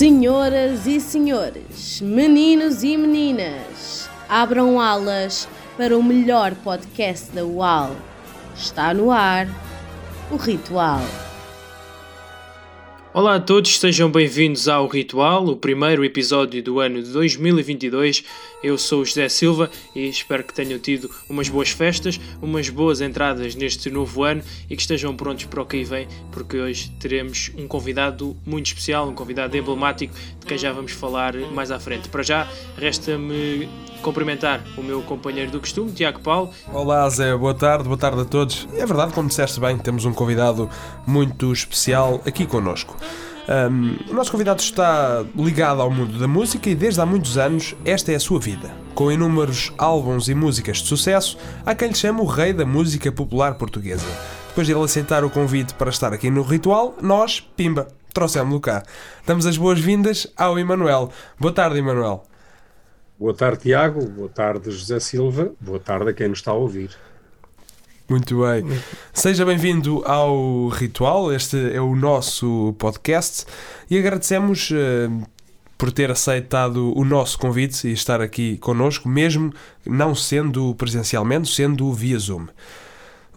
Senhoras e senhores, meninos e meninas, abram alas para o melhor podcast da UAL. Está no ar o Ritual. Olá a todos, sejam bem-vindos ao Ritual, o primeiro episódio do ano de 2022. Eu sou o José Silva e espero que tenham tido umas boas festas, umas boas entradas neste novo ano e que estejam prontos para o que vem, porque hoje teremos um convidado muito especial, um convidado emblemático de quem já vamos falar mais à frente. Para já, resta-me cumprimentar o meu companheiro do costume, Tiago Paulo. Olá Zé, boa tarde, boa tarde a todos. É verdade, como disseste bem, temos um convidado muito especial aqui connosco. Um, o nosso convidado está ligado ao mundo da música e desde há muitos anos esta é a sua vida. Com inúmeros álbuns e músicas de sucesso, há quem lhe chame o rei da música popular portuguesa. Depois de ele aceitar o convite para estar aqui no Ritual, nós, pimba, trouxemos-lo cá. Damos as boas-vindas ao Emanuel. Boa tarde, Emanuel. Boa tarde, Tiago. Boa tarde, José Silva. Boa tarde a quem nos está a ouvir. Muito bem. Seja bem-vindo ao Ritual, este é o nosso podcast e agradecemos uh, por ter aceitado o nosso convite e estar aqui connosco, mesmo não sendo presencialmente, sendo via Zoom.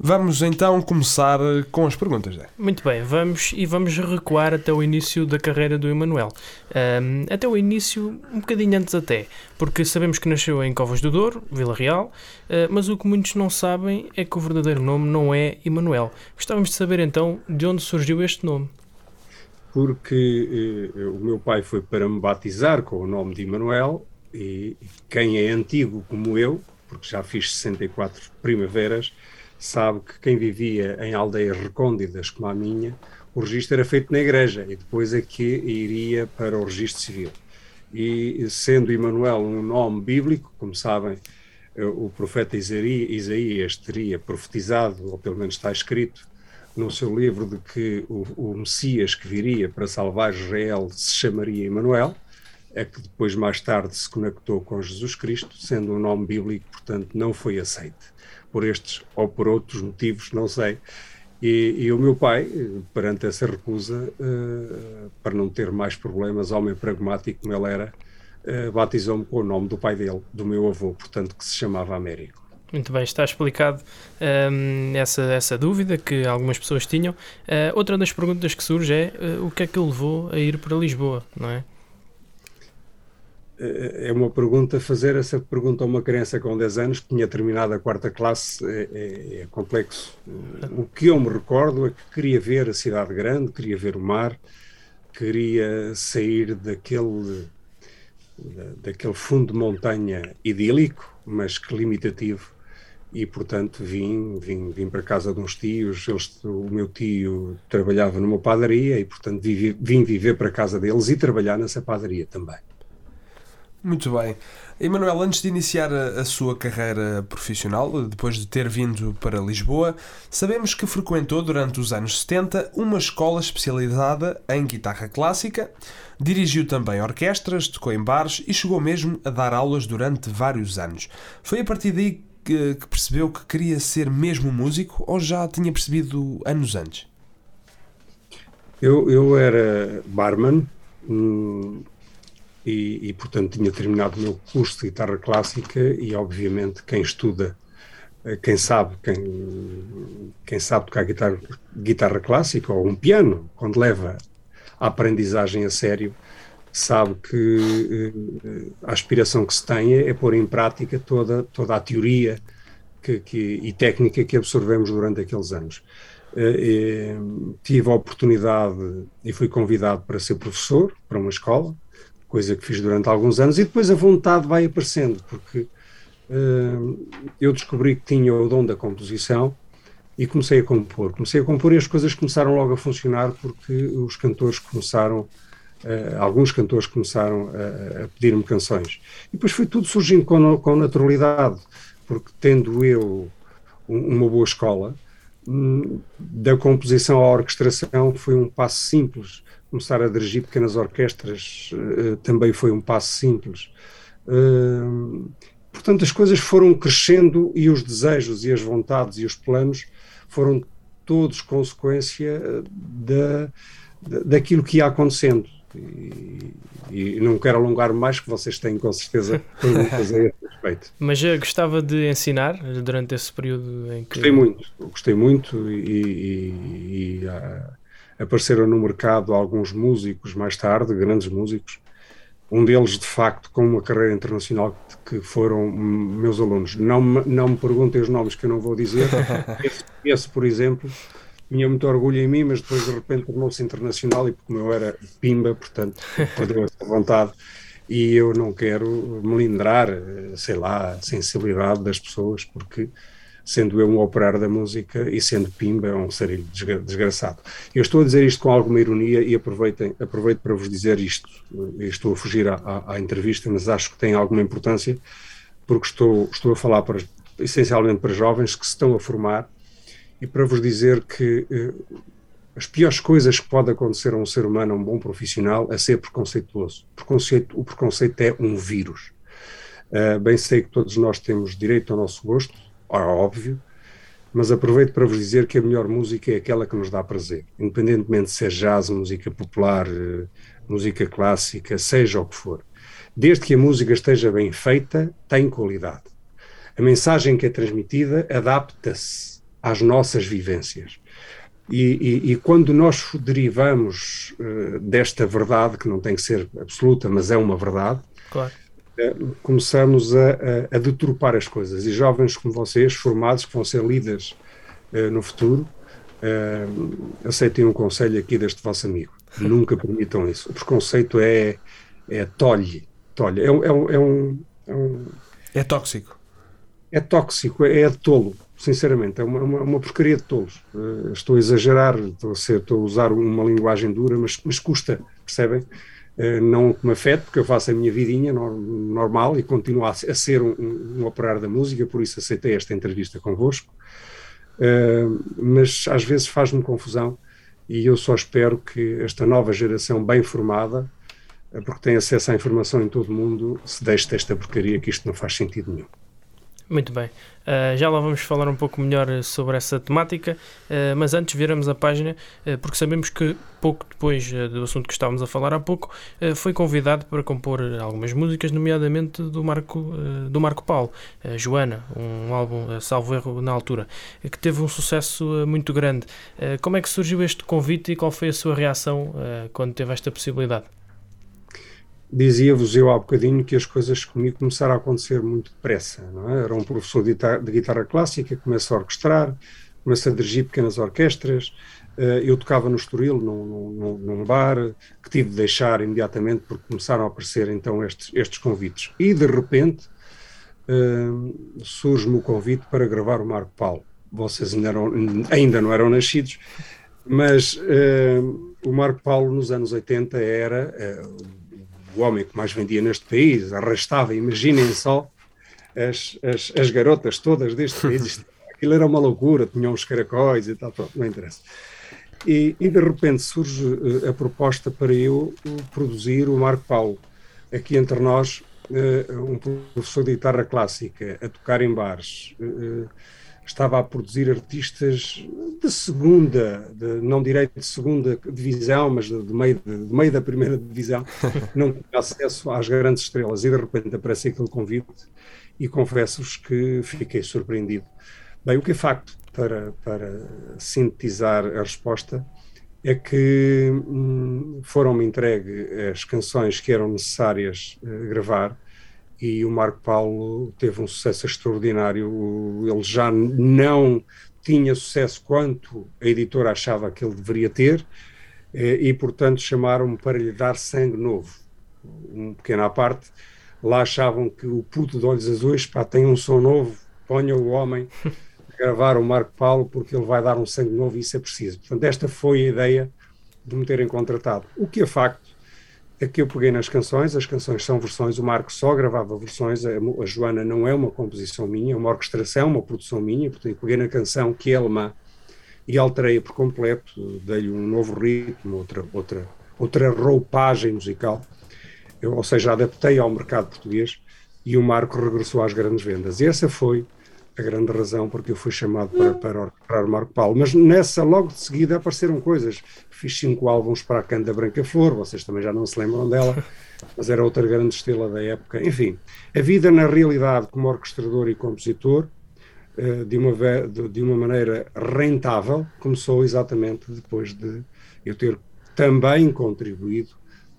Vamos então começar com as perguntas. Né? Muito bem, vamos e vamos recuar até o início da carreira do Emanuel. Um, até o início, um bocadinho antes até, porque sabemos que nasceu em Covas do Douro, Vila Real, uh, mas o que muitos não sabem é que o verdadeiro nome não é Emanuel. Gostávamos de saber então de onde surgiu este nome. Porque eh, o meu pai foi para me batizar com o nome de Emanuel e quem é antigo como eu, porque já fiz 64 primaveras, sabe que quem vivia em aldeias recônditas como a minha, o registro era feito na igreja e depois é que iria para o registro civil. E sendo Emanuel um nome bíblico, como sabem, eh, o profeta Isaías teria profetizado, ou pelo menos está escrito no seu livro, de que o, o Messias que viria para salvar Israel se chamaria Emanuel, é que depois mais tarde se conectou com Jesus Cristo, sendo um nome bíblico, portanto não foi aceito por estes ou por outros motivos, não sei. E, e o meu pai, perante essa recusa, uh, para não ter mais problemas, homem pragmático como ele era, uh, batizou-me com o nome do pai dele, do meu avô, portanto, que se chamava Américo. Muito bem, está explicado um, ehm, essa, essa dúvida que algumas pessoas tinham. Uh, outra das perguntas que surge é uh, o que é que o levou a ir para Lisboa, não é? É uma pergunta, fazer essa pergunta a uma criança com 10 anos que tinha terminado a quarta classe é, é, é, complexo. O que eu me recordo é que queria ver a cidade grande, queria ver o mar, queria sair daquele, daquele fundo de montanha idílico, mas que limitativo, e portanto vim, vim, vim para casa de uns tios, eles, o meu tio trabalhava numa padaria e portanto vim, vim viver para casa deles e trabalhar nessa padaria também. Muito bem. Emanuel, antes de iniciar a, a, sua carreira profissional, depois de ter vindo para Lisboa, sabemos que frequentou durante os anos 70 uma escola especializada em guitarra clássica, dirigiu também orquestras, tocou em bares e chegou mesmo a dar aulas durante vários anos. Foi a partir daí que, que percebeu que queria ser mesmo músico ou já tinha percebido anos antes? Eu, eu era barman. Hum e, e, portanto tinha terminado o meu curso de guitarra clássica e obviamente quem estuda eh, quem sabe quem, quem sabe tocar guitarra, guitarra clássica ou um piano quando leva a aprendizagem a sério sabe que eh, a aspiração que se tem é, é pôr em prática toda toda a teoria que, que, e técnica que absorvemos durante aqueles anos. Eh, tive a oportunidade e fui convidado para ser professor para uma escola coisa que fiz durante alguns anos, e depois a vontade vai aparecendo, porque uh, eu descobri que tinha o dom da composição e comecei a compor. Comecei a compor e as coisas começaram logo a funcionar porque os cantores começaram, uh, alguns cantores começaram a, a pedir-me canções. E depois foi tudo surgindo com, com naturalidade, porque tendo eu uma boa escola, hum, da composição à orquestração foi um passo simples começar a dirigir pequenas orquestras uh, também foi um passo simples. Uh, portanto, as coisas foram crescendo e os desejos e as vontades e os planos foram todos consequência da, daquilo que ia acontecendo. E, e não quero alongar mais, que vocês têm com certeza perguntas a esse respeito. Mas já gostava de ensinar durante esse período em que. Gostei muito, gostei muito e, e, e uh, apareceram no mercado alguns músicos mais tarde, grandes músicos, um deles de facto com uma carreira internacional que foram meus alunos. Não, não me perguntem os nomes que eu não vou dizer. esse, esse por exemplo, tinha muito orgulho em mim, mas depois de repente tornou-se internacional e como eu era pimba, portanto, perdeu essa vontade. E eu não quero melindrar, sei lá, a sensibilidade das pessoas, porque sendo eu um operário da música e sendo Pimba um sarilho desgraçado. Eu estou a dizer isto com alguma ironia e aproveitem, aproveito para vos dizer isto. Eu estou a fugir à, à, à, entrevista, mas acho que tem alguma importância, porque estou, estou a falar para, essencialmente para jovens que se estão a formar e para vos dizer que eh, as piores coisas que pode acontecer a um ser humano, a um bom profissional, é ser preconceituoso. Preconceito, o preconceito é um vírus. Uh, bem sei que todos nós temos direito ao nosso gosto, óbvio, mas aproveito para vos dizer que a melhor música é aquela que nos dá prazer, independentemente se é jazz, música popular, eh, música clássica, seja o que for. Desde que a música esteja bem feita, tem qualidade. A mensagem que é transmitida adapta-se às nossas vivências. E, e, e, quando nós derivamos uh, desta verdade, que não tem que ser absoluta, mas é uma verdade, claro. Eh, começamos a, a, a, deturpar as coisas. E jovens como vocês, formados, que vão ser líderes uh, no futuro, uh, aceitem um conselho aqui deste vosso amigo. Nunca permitam isso. O preconceito é, é tolhe. tolhe. É, é, um, é, um, é, um, é tóxico. É tóxico, é, é tolo, sinceramente. É uma, uma, uma porcaria de tolos. Uh, estou a exagerar, estou a, ser, estou a usar uma linguagem dura, mas, mas custa, percebem? Eh, não me afete, porque eu faço a minha vidinha normal e continuo a ser um, um operário da música, por isso aceitei esta entrevista convosco. Uh, mas às vezes faz-me confusão e eu só espero que esta nova geração bem formada, eh, porque tem acesso à informação em todo o mundo, se deixe desta porcaria que isto não faz sentido nenhum. Muito bem. Uh, já lá vamos falar um pouco melhor sobre essa temática, uh, mas antes viramos a página, uh, porque sabemos que pouco depois do assunto que estávamos a falar há pouco, foi convidado para compor algumas músicas, nomeadamente do Marco, do Marco Paulo, Joana, um álbum, salvo erro, na altura, que teve um sucesso muito grande. como é que surgiu este convite e qual foi a sua reação quando teve esta possibilidade? Dizia-vos eu há bocadinho que as coisas comigo começaram a acontecer muito depressa, é? Era um professor de guitarra, de guitarra clássica, começa a orquestrar, começa a dirigir pequenas orquestras, eh, eu tocava no Estoril, num, num, num, bar, que tive de deixar imediatamente porque começaram a aparecer então estes, estes convites. E de repente uh, surge-me o convite para gravar o Marco Paulo. Vocês ainda, eram, ainda não eram nascidos, mas uh, o Marco Paulo nos anos 80 era o homem que mais vendia neste país, arrastava, imaginem só, as, as, as garotas todas deste país. Aquilo era uma loucura, tinham uns caracóis e tal, pronto, não interessa. E, e de repente surge uh, a proposta para eu uh, produzir o Marco Paulo. Aqui entre nós, uh, um professor de guitarra clássica a tocar em bares estava a produzir artistas de segunda, de, não direi de segunda divisão, mas de, de meio, de, de, meio da primeira divisão, não tinha acesso às grandes estrelas e de repente aparece aquele convite e confesso-vos que fiquei surpreendido. Bem, o que é facto, para, para sintetizar a resposta, é que hum, foram-me entregue as canções que eram necessárias uh, gravar e o Marco Paulo teve um sucesso extraordinário. Ele já não tinha sucesso quanto a editora achava que ele deveria ter, eh, e portanto chamaram-me para lhe dar sangue novo. Um pequeno à parte, lá achavam que o puto de olhos azuis pá, tem um som novo, ponha o homem a gravar o Marco Paulo porque ele vai dar um sangue novo e isso é preciso. Portanto, esta foi a ideia de me terem contratado. O que é facto é que eu peguei nas canções, as canções são versões, o Marco só gravava versões, a, Joana não é uma composição minha, é uma orquestração, uma produção minha, portanto peguei na canção que é alemã e alterei-a por completo, dei-lhe um novo ritmo, outra, outra, outra roupagem musical, eu, ou seja, adaptei ao mercado português e o Marco regressou às grandes vendas. E essa foi a grande razão porque eu fui chamado para, para orquestrar Marco Paulo. Mas nessa, logo de seguida, apareceram coisas. Fiz cinco álbuns para a Canda Branca Flor, vocês também já não se lembram dela, mas era outra grande estrela da época. Enfim, a vida na realidade como orquestrador e compositor, eh, de uma, de uma maneira rentável, começou exatamente depois de eu ter também contribuído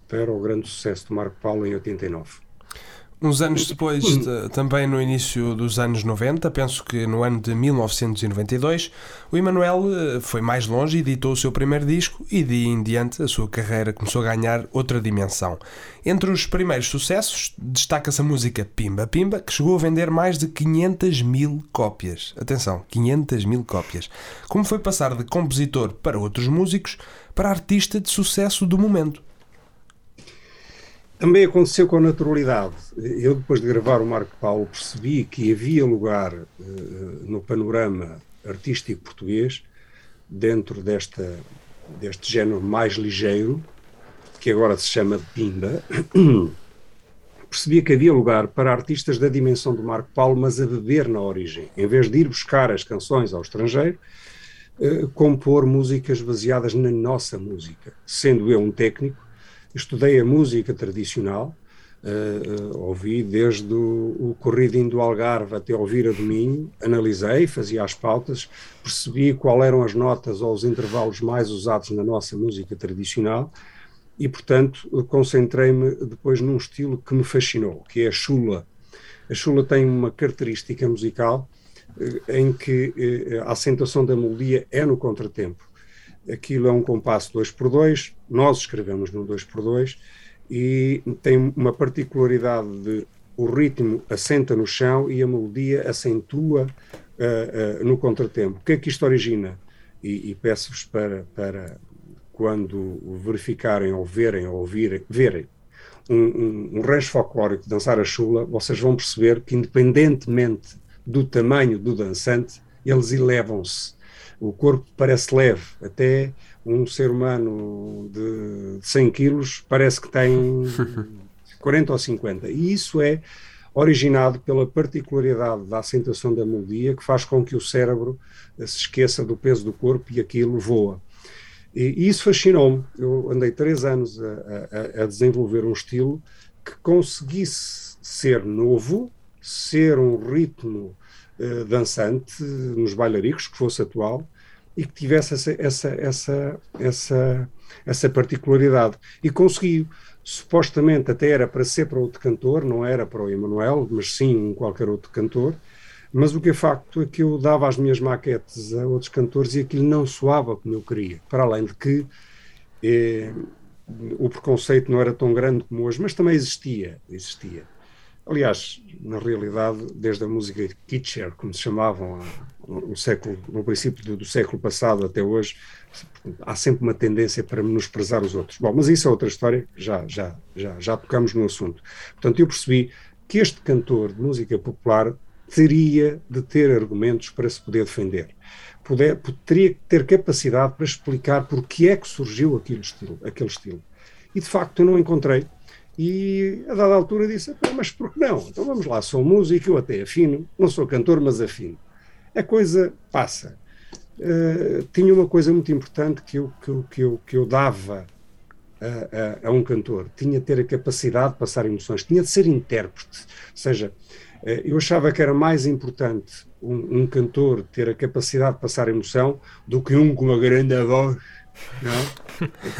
para o grande sucesso do Marco Paulo em 89. Uns anos depois, também no início dos anos 90, penso que no ano de 1992, o Emanuel eh, foi mais longe e editou o seu primeiro disco e de em diante a sua carreira começou a ganhar outra dimensão. Entre os primeiros sucessos destaca-se a música Pimba Pimba, que chegou a vender mais de 500 mil cópias. Atenção, 500 mil cópias. Como foi passar de compositor para outros músicos para artista de sucesso do momento? Também aconteceu com naturalidade. Eu, depois de gravar o Marco Paulo, percebi que havia lugar uh, no panorama artístico português, dentro desta, deste género mais ligeiro, que agora se chama de Pimba, percebia que havia lugar para artistas da dimensão do Marco Paulo, mas a beber na origem. Em vez de ir buscar as canções ao estrangeiro, uh, compor músicas baseadas na nossa música. Sendo eu um técnico, estudei a música tradicional, uh, uh, ouvi desde o, o Corrido do Algarve até ouvir a Dominho, analisei, fazia as pautas, percebi qual eram as notas ou os intervalos mais usados na nossa música tradicional e, portanto, concentrei-me depois num estilo que me fascinou, que é a chula. A chula tem uma característica musical eh, em que a acentuação da melodia é no contratempo aquilo é um compasso 2x2, nós escrevemos no 2x2 e tem uma particularidade de o ritmo assenta no chão e a melodia acentua uh, uh, no contratempo. O que é que isto origina? E, e peço-vos para, para, quando verificarem ou verem ou ouvirem, verem um, um, um folclórico de dançar a chula, vocês vão perceber que independentemente do tamanho do dançante, eles elevam-se o corpo parece leve, até um ser humano de 100 quilos parece que tem 40 ou 50. E isso é originado pela particularidade da acentuação da melodia, que faz com que o cérebro se esqueça do peso do corpo e aquilo voa. E, isso fascinou-me. Eu andei três anos a, a, a desenvolver um estilo que conseguisse ser novo, ser um ritmo uh, dançante nos bailaricos, que fosse atual, e que tivesse essa, essa, essa, essa, essa particularidade. E conseguiu. Supostamente até era para ser para outro cantor, não era para o Emanuel, mas sim qualquer outro cantor. Mas o que é facto é que eu dava as minhas maquetes a outros cantores e aquilo não soava como eu queria. Para além de que eh, o preconceito não era tão grande como hoje, mas também existia. existia. Aliás, na realidade, desde a música Kitscher, como se chamavam no, século, no princípio do, do, século passado até hoje, há sempre uma tendência para menosprezar os outros. Bom, mas isso é outra história, já, já, já, já tocamos no assunto. Portanto, eu percebi que este cantor de música popular teria de ter argumentos para se poder defender. Poder, teria que ter capacidade para explicar porque é que surgiu aquele estilo, aquele estilo. E de facto eu não encontrei e a dada altura disse: Mas por que não? Então vamos lá, sou músico, eu até afino, não sou cantor, mas afino. A coisa passa. Uh, tinha uma coisa muito importante que eu, que eu, que eu, que eu dava a, a, a, um cantor: tinha de ter a capacidade de passar emoções, tinha de ser intérprete. Ou seja, uh, eu achava que era mais importante um, um cantor ter a capacidade de passar emoção do que um com uma grande voz é?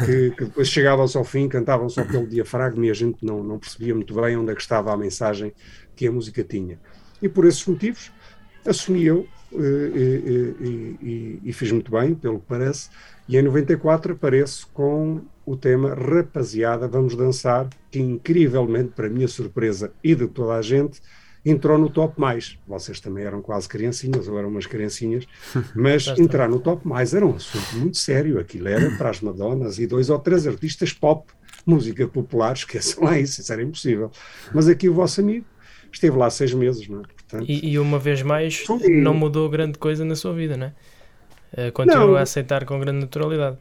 Que, que, depois chegavam-se ao fim, cantavam só pelo diafragma e a gente não, não percebia muito bem onde é que estava a mensagem que a música tinha. E por esses motivos assumi eu e, e, e, e fiz muito bem, pelo que parece, e em 94 apareço com o tema Rapaziada, vamos dançar, que incrivelmente, para minha surpresa e de toda a gente, entrou no top mais. Vocês também eram quase criancinhas, ou eram umas criancinhas, mas entrar no top mais era um assunto muito sério. Aquilo era para as Madonas e dois ou três artistas pop, música popular, esqueçam lá isso, isso era impossível. Mas aqui o vosso amigo esteve lá seis meses, não é? Portanto, e, e, uma vez mais, não mudou grande coisa na sua vida, não é? Uh, continua não. a aceitar com grande naturalidade.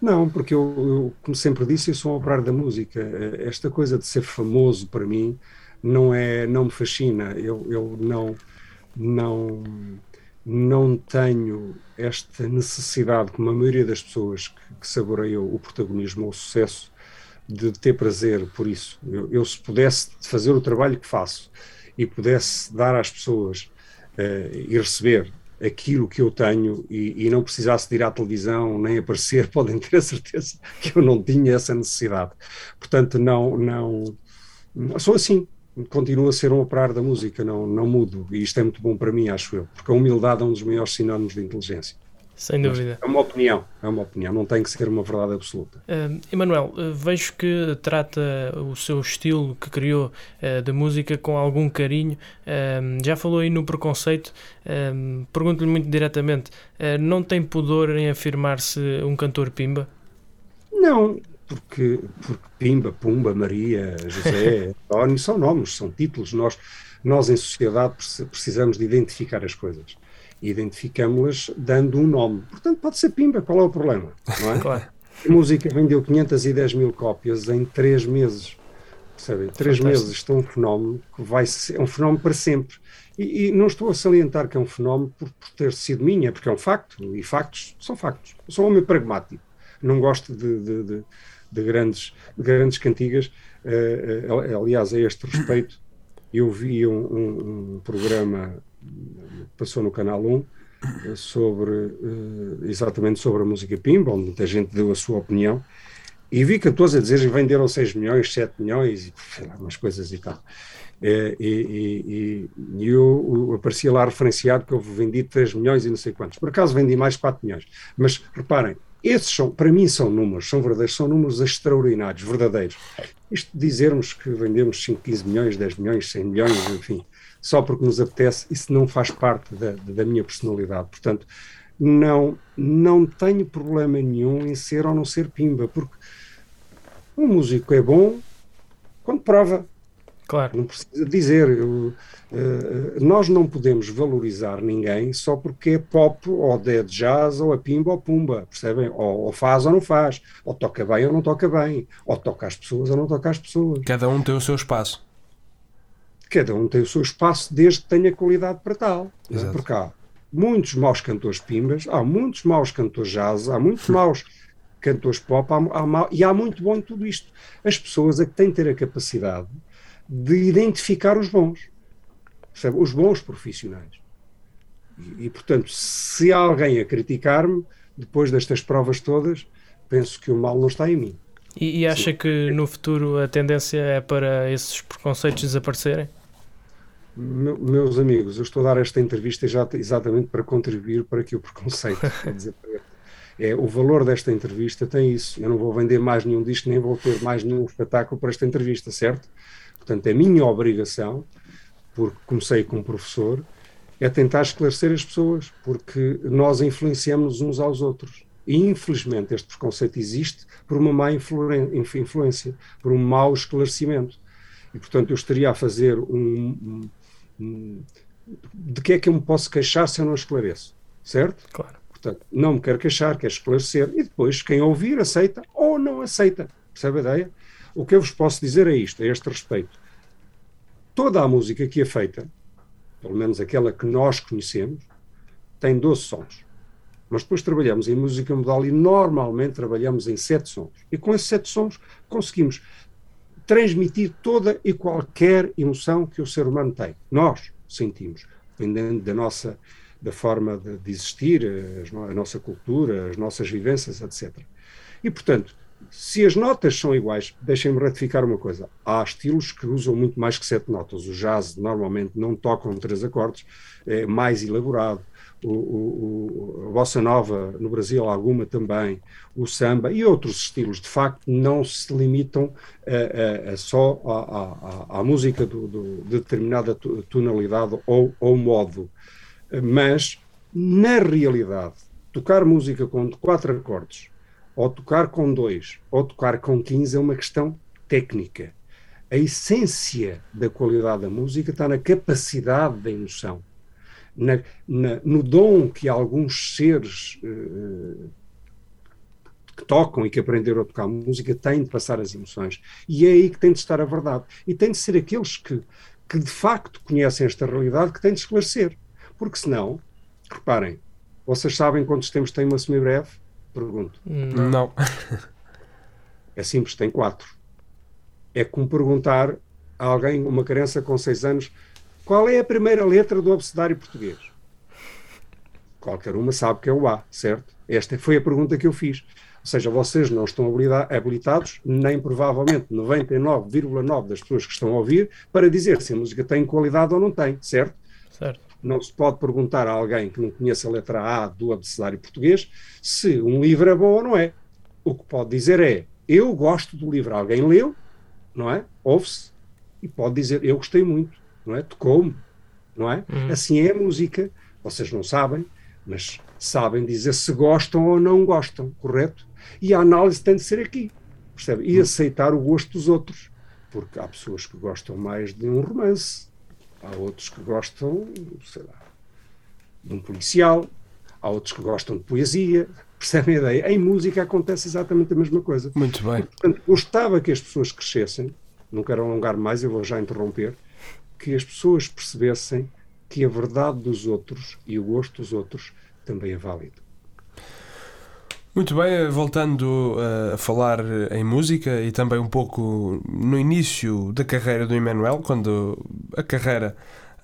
Não, porque eu, eu, como sempre disse, eu sou um operário da música. Eh, esta coisa de ser famoso para mim não é não me fascina eu, eu não não, não tenho esta necessidade, como a maioria das pessoas que, que saboreiam o protagonismo ou o sucesso, de ter prazer por isso. Eu, eu, se pudesse fazer o trabalho que faço e pudesse dar às pessoas uh, e receber aquilo que eu tenho e, e, não precisasse de ir à televisão nem aparecer, podem ter a certeza que eu não tinha essa necessidade. Portanto, não, não, sou assim. Continuo a ser um operário da música, não, não mudo. E isto é muito bom para mim, acho eu, porque a humildade é um dos maiores sinónimos de inteligência. Sem dúvida. É uma opinião, é uma opinião, não tem que ser uma verdade absoluta. Uh, Emanuel, uh, vejo que trata o seu estilo que criou uh, de música com algum carinho. já falou aí no preconceito. Pergunto-lhe muito diretamente: não tem pudor em afirmar-se um cantor pimba? Não, porque, porque Pimba, Pumba, Maria, José, António são nomes, são títulos. Nós, nós em sociedade precisamos de identificar as coisas e identificamos-las dando um nome. Portanto, pode ser Pimba, qual é o problema? Não é? claro. A música vendeu 510 mil cópias em 3 meses. Percebem? 3 meses. Isto é um fenómeno que vai ser, é um fenómeno para sempre. E, e, não estou a salientar que é um fenómeno por, por, ter sido minha, porque é um facto, e factos são factos. Eu sou um homem pragmático, não gosto de, de, de, de grandes, de grandes cantigas. Uh, uh, aliás, a este respeito, eu vi um, um, um programa passou no Canal 1 eh, sobre eh, exatamente sobre a música Pimba, onde muita gente deu a sua opinião, e vi 14 a dizer que venderam 6 milhões, 7 milhões, e lá, umas coisas e tal. E, e, e, eu aparecia lá referenciado que eu vendi 3 milhões e não sei quantos. Por acaso vendi mais 4 milhões. Mas reparem, esses são, para mim, são números, são verdadeiros, são números extraordinários, verdadeiros. Isto dizermos que vendemos 5, 15 milhões, 10 milhões, 100 milhões, enfim, só porque nos apetece, isso não faz parte da, da minha personalidade. Portanto, não, não tenho problema nenhum em ser ou não ser pimba, porque um músico é bom quando prova. Claro. Não precisa dizer. Eu, uh, nós não podemos valorizar ninguém só porque é pop, ou é jazz, ou a pimba ou pumba, percebem? Ou, ou, faz ou não faz, ou toca bem ou não toca bem, ou toca as pessoas ou não toca as pessoas. Cada um tem o seu espaço cada um tem o seu espaço desde que tenha qualidade para tal. É? Porque há muitos maus cantores pimbas, há muitos maus cantores jazz, há muitos maus cantores pop há, há, e há muito bom em tudo isto. As pessoas é que têm de ter a capacidade de identificar os bons, percebe? os bons profissionais. E, e, portanto, se há alguém a criticar-me, depois destas provas todas, penso que o mal não está em mim. E, e acha Sim. que no futuro a tendência é para esses preconceitos desaparecerem? meus amigos, eu estou a dar esta entrevista já exatamente para contribuir para que o preconceito é, o valor desta entrevista tem isso. Eu não vou vender mais nenhum disco, nem vou ter mais nenhum espetáculo para esta entrevista, certo? Portanto, é minha obrigação, porque comecei como professor, é tentar esclarecer as pessoas, porque nós influenciamos uns aos outros. E infelizmente este preconceito existe por uma má influência, por um mau esclarecimento. E portanto eu estaria a fazer um, de que é que eu me posso queixar se eu não esclareço, certo? Claro. Portanto, não me quero queixar, quero esclarecer, e depois quem ouvir aceita ou não aceita, percebe a ideia? O que eu vos posso dizer é isto, a este respeito. Toda a música que é feita, pelo menos aquela que nós conhecemos, tem 12 sons. Nós depois trabalhamos em música modal e normalmente trabalhamos em sete sons. E com esses sete sons conseguimos transmitir toda e qualquer emoção que o ser humano tem. Nós sentimos, dependendo da nossa da forma de, de existir, a, a nossa cultura, as nossas vivências, etc. E, portanto, se as notas são iguais, deixem-me ratificar uma coisa. Há estilos que usam muito mais que sete notas. O jazz normalmente não tocam três acordes, é mais elaborado o, o, a bossa nova no Brasil, alguma também, o samba e outros estilos, de facto, não se limitam a, a, a só à música do, do, de determinada tonalidade ou, ou modo. Mas, na realidade, tocar música com quatro acordes, ou tocar com dois, ou tocar com quinze, é uma questão técnica. A essência da qualidade da música está na capacidade da emoção na, na, no dom que alguns seres uh, que tocam e que aprenderam a tocar música têm de passar as emoções. E é aí que tem de estar a verdade. E tem de ser aqueles que, que de facto conhecem esta realidade que têm de esclarecer. Porque senão, reparem, vocês sabem quantos tempos tem uma semibreve? Pergunto. Não. É simples, tem quatro. É como perguntar a alguém, uma criança com seis anos, qual é a primeira letra do abecedário português? Qualquer uma sabe que é o A, certo? Esta foi a pergunta que eu fiz. Ou seja, vocês não estão habilitados, nem provavelmente 99,9% das pessoas que estão a ouvir, para dizer se a música tem qualidade ou não tem, certo? Certo. Não se pode perguntar a alguém que não conhece a letra A do abecedário português se um livro é bom ou não é. O que pode dizer é: eu gosto do livro. Alguém leu, não é? Ouve-se e pode dizer: eu gostei muito, não é? Tocou-me, não é? Uhum. Assim é a música. Vocês não sabem, mas sabem dizer se gostam ou não gostam, correto? E a análise tem de ser aqui, percebe? E aceitar o gosto dos outros, porque há pessoas que gostam mais de um romance, há outros que gostam, sei lá, de um policial, há outros que gostam de poesia, percebem a ideia? Em música acontece exatamente a mesma coisa. Muito bem. E, portanto, gostava que as pessoas crescessem, não quero alongar mais, eu vou já interromper, que as pessoas percebessem que a verdade dos outros e o gosto dos outros também é válido. Muito bem, voltando a falar em música e também um pouco no início da carreira do Emanuel, quando a carreira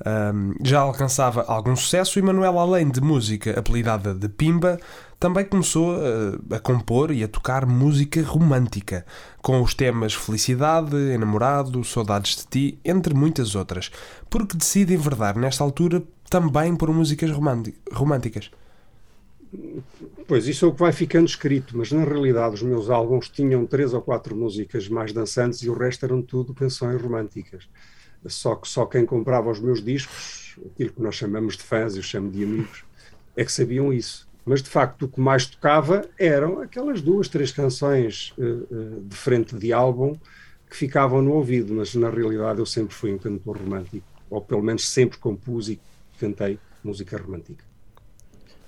um, já alcançava algum sucesso, Emanuel, além de música apelidada de Pimba, também começou a, a, compor e a tocar música romântica, com os temas Felicidade, Enamorado, Saudades de Ti, entre muitas outras, porque decide enverdar nesta altura também por músicas românticas. Pois, isso é o que vai ficando escrito, mas na realidade os meus álbuns tinham três ou quatro músicas mais dançantes e o resto eram tudo canções românticas. Só que só quem comprava os meus discos, aquilo que nós chamamos de fãs, eu chamo de amigos, é que sabiam isso. Mas de facto o que mais tocava eram aquelas duas, três canções uh, uh, de frente de álbum que ficavam no ouvido, mas na realidade eu sempre fui um cantor romântico, ou pelo menos sempre compus e cantei música romântica.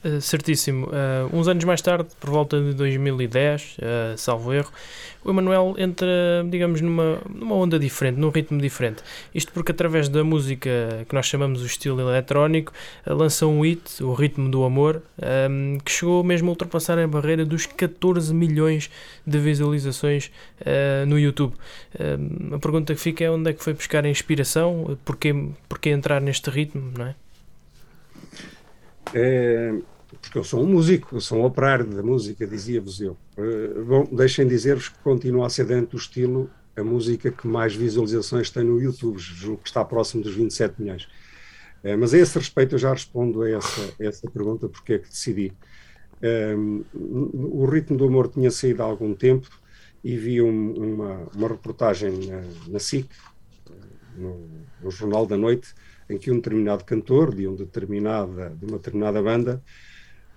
Uh, certíssimo. Uh, uns anos mais tarde, por volta de 2010, uh, salvo erro, o Emanuel entra, digamos, numa, numa onda diferente, num ritmo diferente. Isto porque, através da música que nós chamamos o estilo eletrónico, lança um hit, o Ritmo do Amor, um, que chegou mesmo a ultrapassar a barreira dos 14 milhões de visualizações no YouTube. a pergunta que fica é onde é que foi buscar a inspiração, porquê, porquê entrar neste ritmo, não é? É, porque eu sou um músico, eu sou um operário da música, dizia-vos eu. Uh, bom, deixem dizer-vos que continua a ser dentro do estilo a música que mais visualizações tem no YouTube, julgo que está próximo dos 27 milhões. Uh, mas a esse respeito eu já respondo a essa, a essa pergunta, porque é que decidi. Um, o Ritmo do Amor tinha saído há algum tempo e vi um, uma, uma reportagem na, na SIC, no, no Jornal da Noite, em que um determinado cantor de, um determinada, de uma determinada banda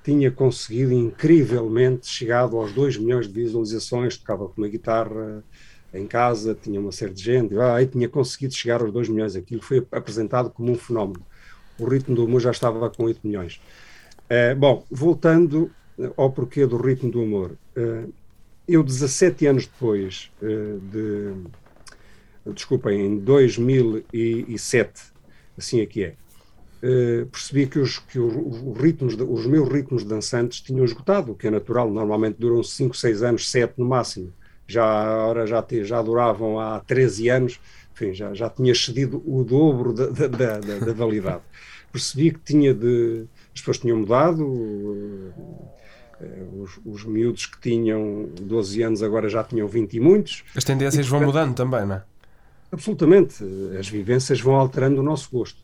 tinha conseguido incrivelmente chegado aos 2 milhões de visualizações, tocava com uma guitarra em casa, tinha uma série de gente, ah, e tinha conseguido chegar aos 2 milhões. Aquilo foi apresentado como um fenómeno. O ritmo do humor já estava com 8 milhões. Uh, bom, voltando ao porquê do ritmo do humor. Uh, eu, 17 anos depois de. Desculpem, em 2007, assim é que é. Uh, percebi que, os, que os, os, ritmos, os meus ritmos dançantes tinham esgotado, o que é natural, normalmente duram 5, 6 anos, 7 no máximo. Já, ora, já, te, já duravam há 13 anos, enfim, já, já tinha excedido o dobro da, da, da, da validade. Percebi que tinha de. As pessoas tinham mudado, uh, os, os miúdos que tinham 12 anos agora já tinham 20 e muitos. As tendências e, vão mudando também, não é? Absolutamente. As vivências vão alterando o nosso gosto.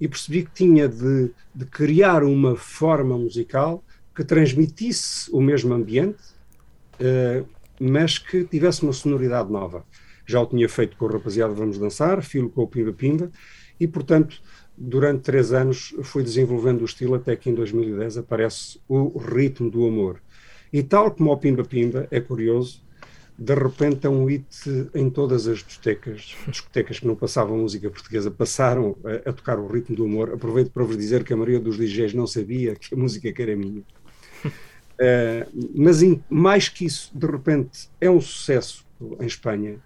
E percebi que tinha de, de criar uma forma musical que transmitisse o mesmo ambiente, uh, mas que tivesse uma sonoridade nova. Já o tinha feito com o Rapaziada Vamos Dançar, filo com o Pimba Pimba, e portanto, durante três anos fui desenvolvendo o estilo até que em 2010 aparece o Ritmo do Amor. E tal como o Pimba Pimba, é curioso, de repente é um hit em todas as discotecas, discotecas que não passavam música portuguesa, passaram a, a, tocar o ritmo do humor. Aproveito para vos dizer que a maioria dos DJs não sabia que a música que era minha. Uh, mas in, mais que isso, de repente é um sucesso em Espanha.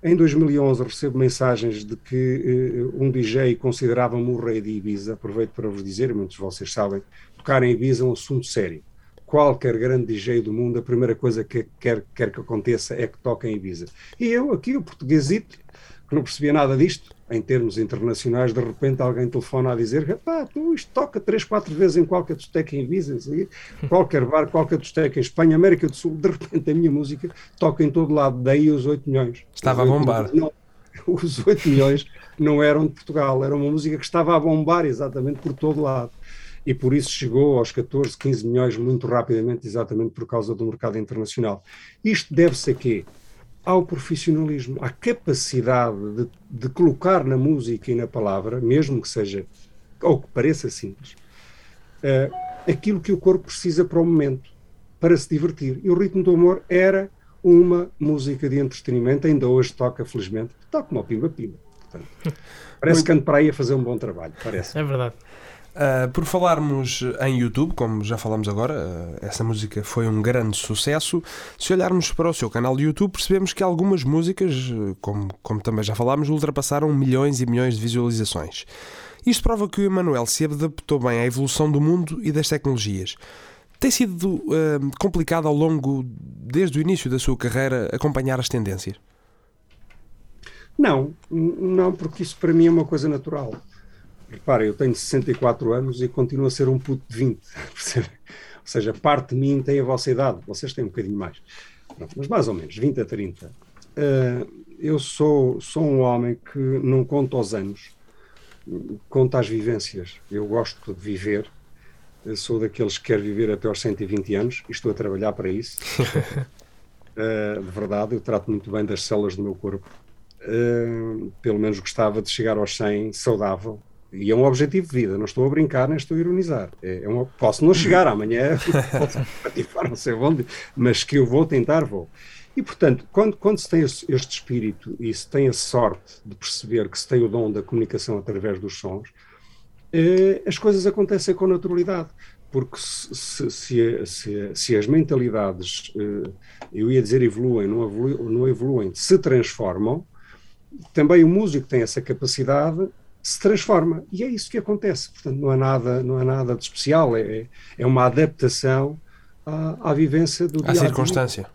Em 2011 recebo mensagens de que uh, um DJ considerava-me o rei de Ibiza. Aproveito para vos dizer, muitos de vocês sabem, tocar em Ibiza é um assunto sério. Qualquer grande DJ do mundo, a primeira coisa que quer, quer que aconteça é que toque em Ibiza. E eu, aqui, o portuguesito, que não percebia nada disto, em termos internacionais, de repente alguém telefona a dizer pá, tu isto toca três, quatro vezes em qualquer discoteca em Ibiza, qualquer bar, qualquer discoteca em Espanha, América do Sul, de repente a minha música toca em todo lado, daí os 8 milhões. Estava a bombar. Não, os 8 milhões não eram de Portugal, era uma música que estava a bombar exatamente por todo lado. E por isso chegou aos 14, 15 milhões muito rapidamente, exatamente por causa do mercado internacional. Isto deve-se a quê? ao profissionalismo, à capacidade de, de, colocar na música e na palavra, mesmo que seja, ou que pareça simples, uh, aquilo que o corpo precisa para o momento, para se divertir. E o Ritmo do Amor era uma música de entretenimento, ainda hoje toca, felizmente, toca como o Pimba Pimba. Portanto, parece que ando para aí a fazer um bom trabalho, parece. É verdade. Uh, por falarmos em YouTube, como já falamos agora, uh, essa música foi um grande sucesso. Se olharmos para o seu canal de YouTube, percebemos que algumas músicas, como, como também já falámos, ultrapassaram milhões e milhões de visualizações. Isto prova que o Emanuel se adaptou bem à evolução do mundo e das tecnologias. Tem sido uh, complicado ao longo, desde o início da sua carreira, acompanhar as tendências? Não, não, porque isso para mim é uma coisa natural. Repara, eu tenho 64 anos e continuo a ser um puto de 20, percebe? Ou seja, parte de mim tem a vossa idade, vocês têm um bocadinho mais. Pronto, mas mais ou menos, 20 a 30. Uh, eh, eu sou, sou um homem que não conta os anos, conta as vivências. Eu gosto de viver, eu sou daqueles que quer viver até aos 120 anos e estou a trabalhar para isso. uh, de verdade, eu trato muito bem das células do meu corpo. Uh, pelo menos gostava de chegar aos 100 saudável, e é um objetivo de vida, não estou a brincar nem estou a ironizar. É, é posso não chegar amanhã, posso mas que eu vou tentar, vou. E, portanto, quando, quando se tem este espírito e se tem a sorte de perceber que se tem o dom da comunicação através dos sons, eh, as coisas acontecem com naturalidade. Porque se, se, se, se as mentalidades, eh, eu ia dizer evoluem, não evoluem, não evoluem, se transformam, também o músico tem essa capacidade se transforma. E é isso que acontece. Portanto, não é nada, não é nada de especial, é, é uma adaptação à, à vivência do dia À circunstância.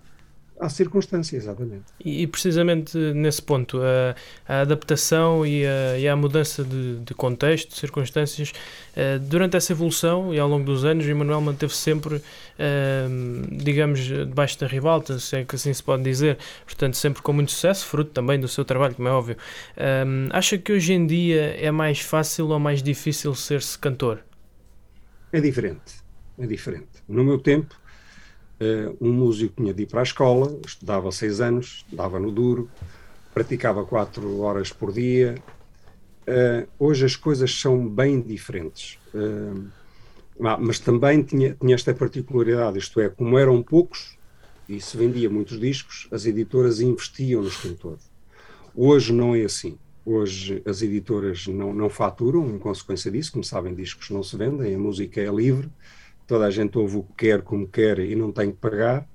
À circunstância, exatamente. E, e precisamente nesse ponto, a, a adaptação e a, e a, mudança de, de contexto, de circunstâncias, uh, durante essa evolução e ao longo dos anos, o Emanuel manteve sempre, uh, digamos, debaixo da ribalta, se é que assim se pode dizer, portanto, sempre com muito sucesso, fruto também do seu trabalho, como é óbvio. Uh, acha que hoje em dia é mais fácil ou mais difícil ser-se cantor? É diferente, é diferente. No meu tempo, um músico tinha de ir para a escola, estudava seis anos, dava no duro, praticava quatro horas por dia. Uh, hoje as coisas são bem diferentes. Uh, mas também tinha, tinha esta particularidade, isto é, como eram poucos e se vendia muitos discos, as editoras investiam nos cantores. Hoje não é assim. Hoje as editoras não, não faturam em consequência disso, como sabem, discos não se vendem, a música é livre toda a gente ouve o que quer, como quer e não tem que pagar,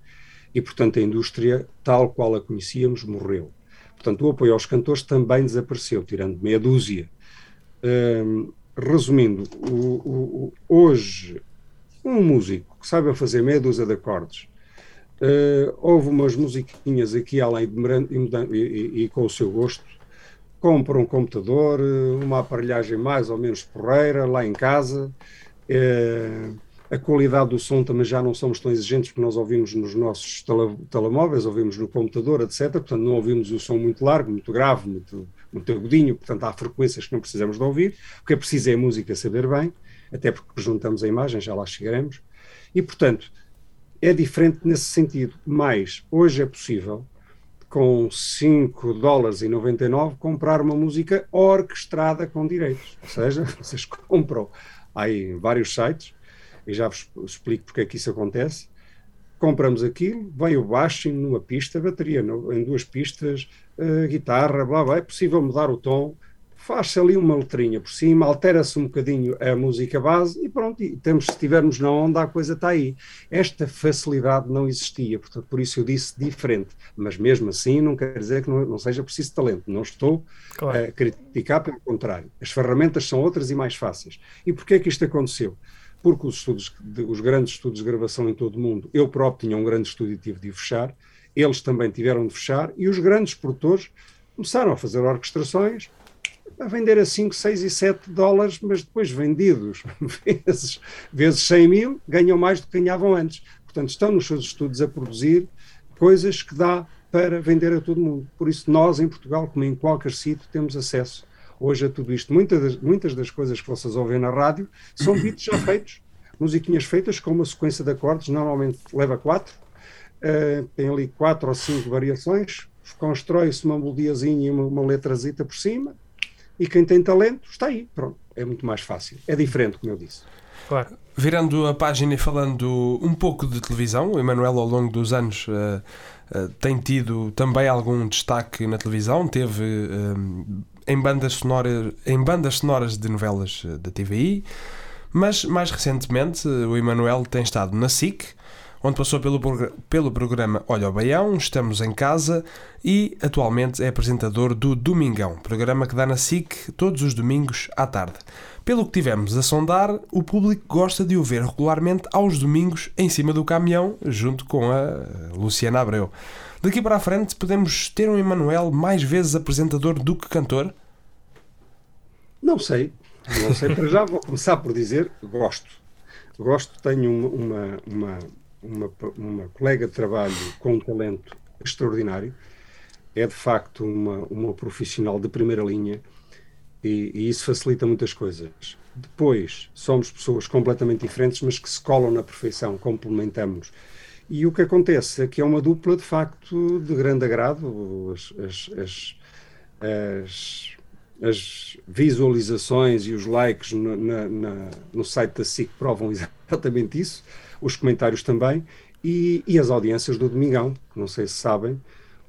e portanto a indústria, tal qual a conhecíamos, morreu. Portanto, o apoio aos cantores também desapareceu, tirando meia dúzia. Hum, resumindo, o, o, hoje, um músico que saiba fazer meia dúzia de acordes, uh, houve umas musiquinhas aqui além de e, e, e, com o seu gosto, compra um computador, uma aparelhagem mais ou menos porreira lá em casa, uh, a qualidade do som também já não somos tão exigentes porque nós ouvimos nos nossos tele, telemóveis, ouvimos no computador, etc. Portanto, não ouvimos o som muito largo, muito grave, muito, muito agudinho. Portanto, há frequências que não precisamos de ouvir. O que é preciso é a música saber bem, até porque juntamos a imagem, já lá chegaremos. E, portanto, é diferente nesse sentido. Mas hoje é possível, com 5 dólares e 99, comprar uma música orquestrada com direitos. Ou seja, vocês compram aí vários sites e já vos explico porque é que isso acontece. Compramos aquilo, vem o baixo numa pista, bateria em duas pistas, uh, guitarra, blá blá, é possível mudar o tom, faz-se ali uma letrinha por cima, altera-se um bocadinho a música base e pronto, e temos, se estivermos na onda, a coisa está aí. Esta facilidade não existia, portanto, por isso eu disse diferente, mas mesmo assim não quer dizer que não, não seja preciso talento, não estou claro. a criticar, pelo contrário. As ferramentas são outras e mais fáceis. E porquê é que isto aconteceu? Porque os, estudos, os grandes estudos de gravação em todo o mundo, eu próprio tinha um grande estúdio e tive de fechar, eles também tiveram de fechar, e os grandes produtores começaram a fazer orquestrações, a vender a 5, 6 e 7 dólares, mas depois vendidos vezes, vezes 100 mil, ganham mais do que ganhavam antes. Portanto, estão nos seus estudos a produzir coisas que dá para vender a todo mundo. Por isso, nós em Portugal, como em qualquer sítio, temos acesso hoje a tudo isto. Muitas das, muitas das coisas que vocês ouvem na rádio são beats já feitos, musiquinhas feitas com uma sequência de acordes, normalmente leva quatro, uh, tem ali quatro ou cinco variações, constrói-se uma melodiazinha e uma, uma letrazita por cima, e quem tem talento está aí, pronto, é muito mais fácil. É diferente, como eu disse. Claro. Virando a página e falando um pouco de televisão, o Emanuel ao longo dos anos uh, uh, tem tido também algum destaque na televisão, teve uh, em, bandas sonoras, em bandas sonoras de novelas da TVI, mas mais recentemente o Emanuel tem estado na SIC, onde passou pelo, pelo programa Olha o Baião, Estamos em Casa e atualmente é apresentador do Domingão, programa que dá na SIC todos os domingos à tarde. Pelo que tivemos a sondar, o público gosta de o ver regularmente aos domingos em cima do caminhão, junto com a Luciana Abreu. Daqui para a frente, podemos ter um Emanuel mais vezes apresentador do que cantor? Não sei. Não sei. Para já vou começar por dizer gosto. Gosto, tenho uma, uma, uma, uma colega de trabalho com um talento extraordinário, é de facto uma, uma profissional de primeira linha e, e, isso facilita muitas coisas. Depois, somos pessoas completamente diferentes, mas que se colam na perfeição, complementamos. E o que acontece é que é uma dupla de facto de grande agrado. As, as, as, as, visualizações e os likes no, na, na, no site da SIC provam exatamente isso os comentários também, e, e, as audiências do Domingão, não sei se sabem,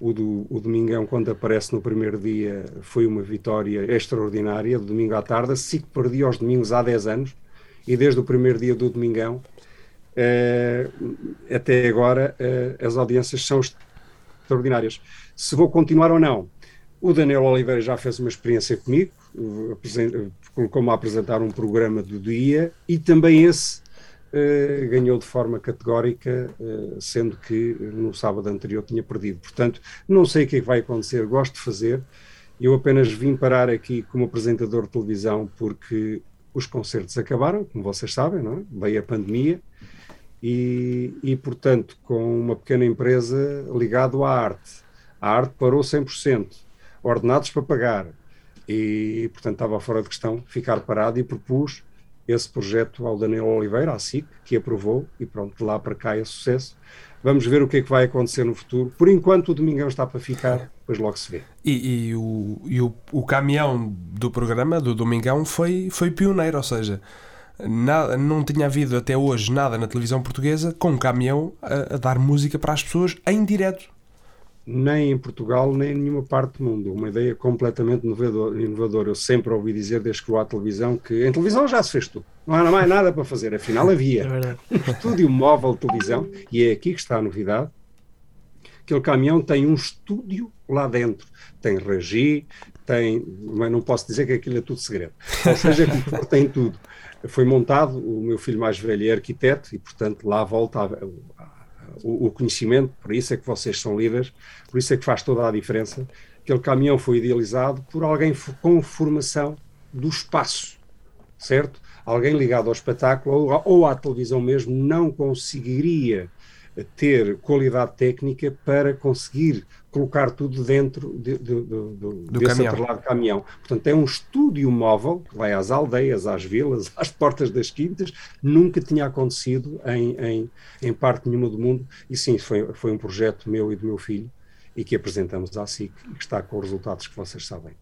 o, do, o Domingão, quando aparece no primeiro dia, foi uma vitória extraordinária, do domingo à tarde, assim que perdia aos domingos há 10 anos, e desde o primeiro dia do Domingão eh, até agora eh, as audiências são extraordinárias. Se vou continuar ou não, o Daniel Oliveira já fez uma experiência comigo, colocou-me a apresentar um programa do dia e também esse eh, ganhou de forma categórica, uh, sendo que no sábado anterior tinha perdido. Portanto, não sei o que é que vai acontecer, gosto de fazer. Eu apenas vim parar aqui como apresentador de televisão porque os concertos acabaram, como vocês sabem, não é? veio a pandemia. E, e, portanto, com uma pequena empresa ligado à arte. A arte parou 100%, ordenados para pagar. E, portanto, estava fora de questão ficar parado e propus esse projeto ao Daniel Oliveira, à SIC, que aprovou, e pronto, de lá para cá é sucesso. Vamos ver o que é que vai acontecer no futuro. Por enquanto, o Domingão está para ficar, depois logo se vê. E, e, o, e o, o caminhão do programa, do Domingão, foi, foi pioneiro, ou seja, nada, não tinha havido até hoje nada na televisão portuguesa com um caminhão a, a dar música para as pessoas em direto nem em Portugal, nem em nenhuma parte do mundo. Uma ideia completamente inovadora. Eu sempre ouvi dizer, desde que vou à televisão, que em televisão já se fez tudo. Não há mais nada para fazer. Afinal, havia é um estúdio móvel de televisão, e é aqui que está a novidade. Aquele caminhão tem um estúdio lá dentro. Tem regi, tem. Mas não posso dizer que aquilo é tudo segredo. Ou seja, tem tudo. Foi montado, o meu filho mais velho é arquiteto, e portanto lá volta a, o, o, conhecimento, por isso é que vocês são líderes, por isso é que faz toda a diferença. Aquele caminhão foi idealizado por alguém com formação do espaço, certo? Alguém ligado ao espetáculo ou, ou à televisão mesmo não conseguiria ter qualidade técnica para conseguir colocar tudo dentro de, de, de, do desse caminhão. caminhão. Portanto, é um estúdio móvel que vai às aldeias, às vilas, às portas das quintas. Nunca tinha acontecido em, em, em parte nenhuma do mundo. E sim, foi, foi um projeto meu e do meu filho e que apresentamos à SIC e que está com os resultados que vocês sabem.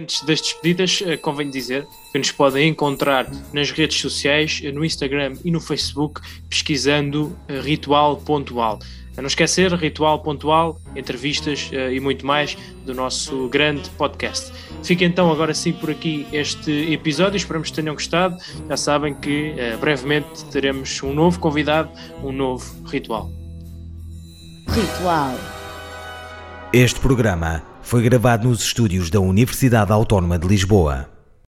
Antes das despedidas, eh, convém dizer que nos podem encontrar nas redes sociais, eh, no Instagram e no Facebook, pesquisando eh, ritual pontual. A não esquecer, ritual pontual, entrevistas e muito mais do nosso grande podcast. Fica então agora sim por aqui este episódio, esperamos que tenham gostado. Já sabem que brevemente teremos um novo convidado, um novo ritual. Ritual. Este programa foi gravado nos estúdios da Universidade Autónoma de Lisboa.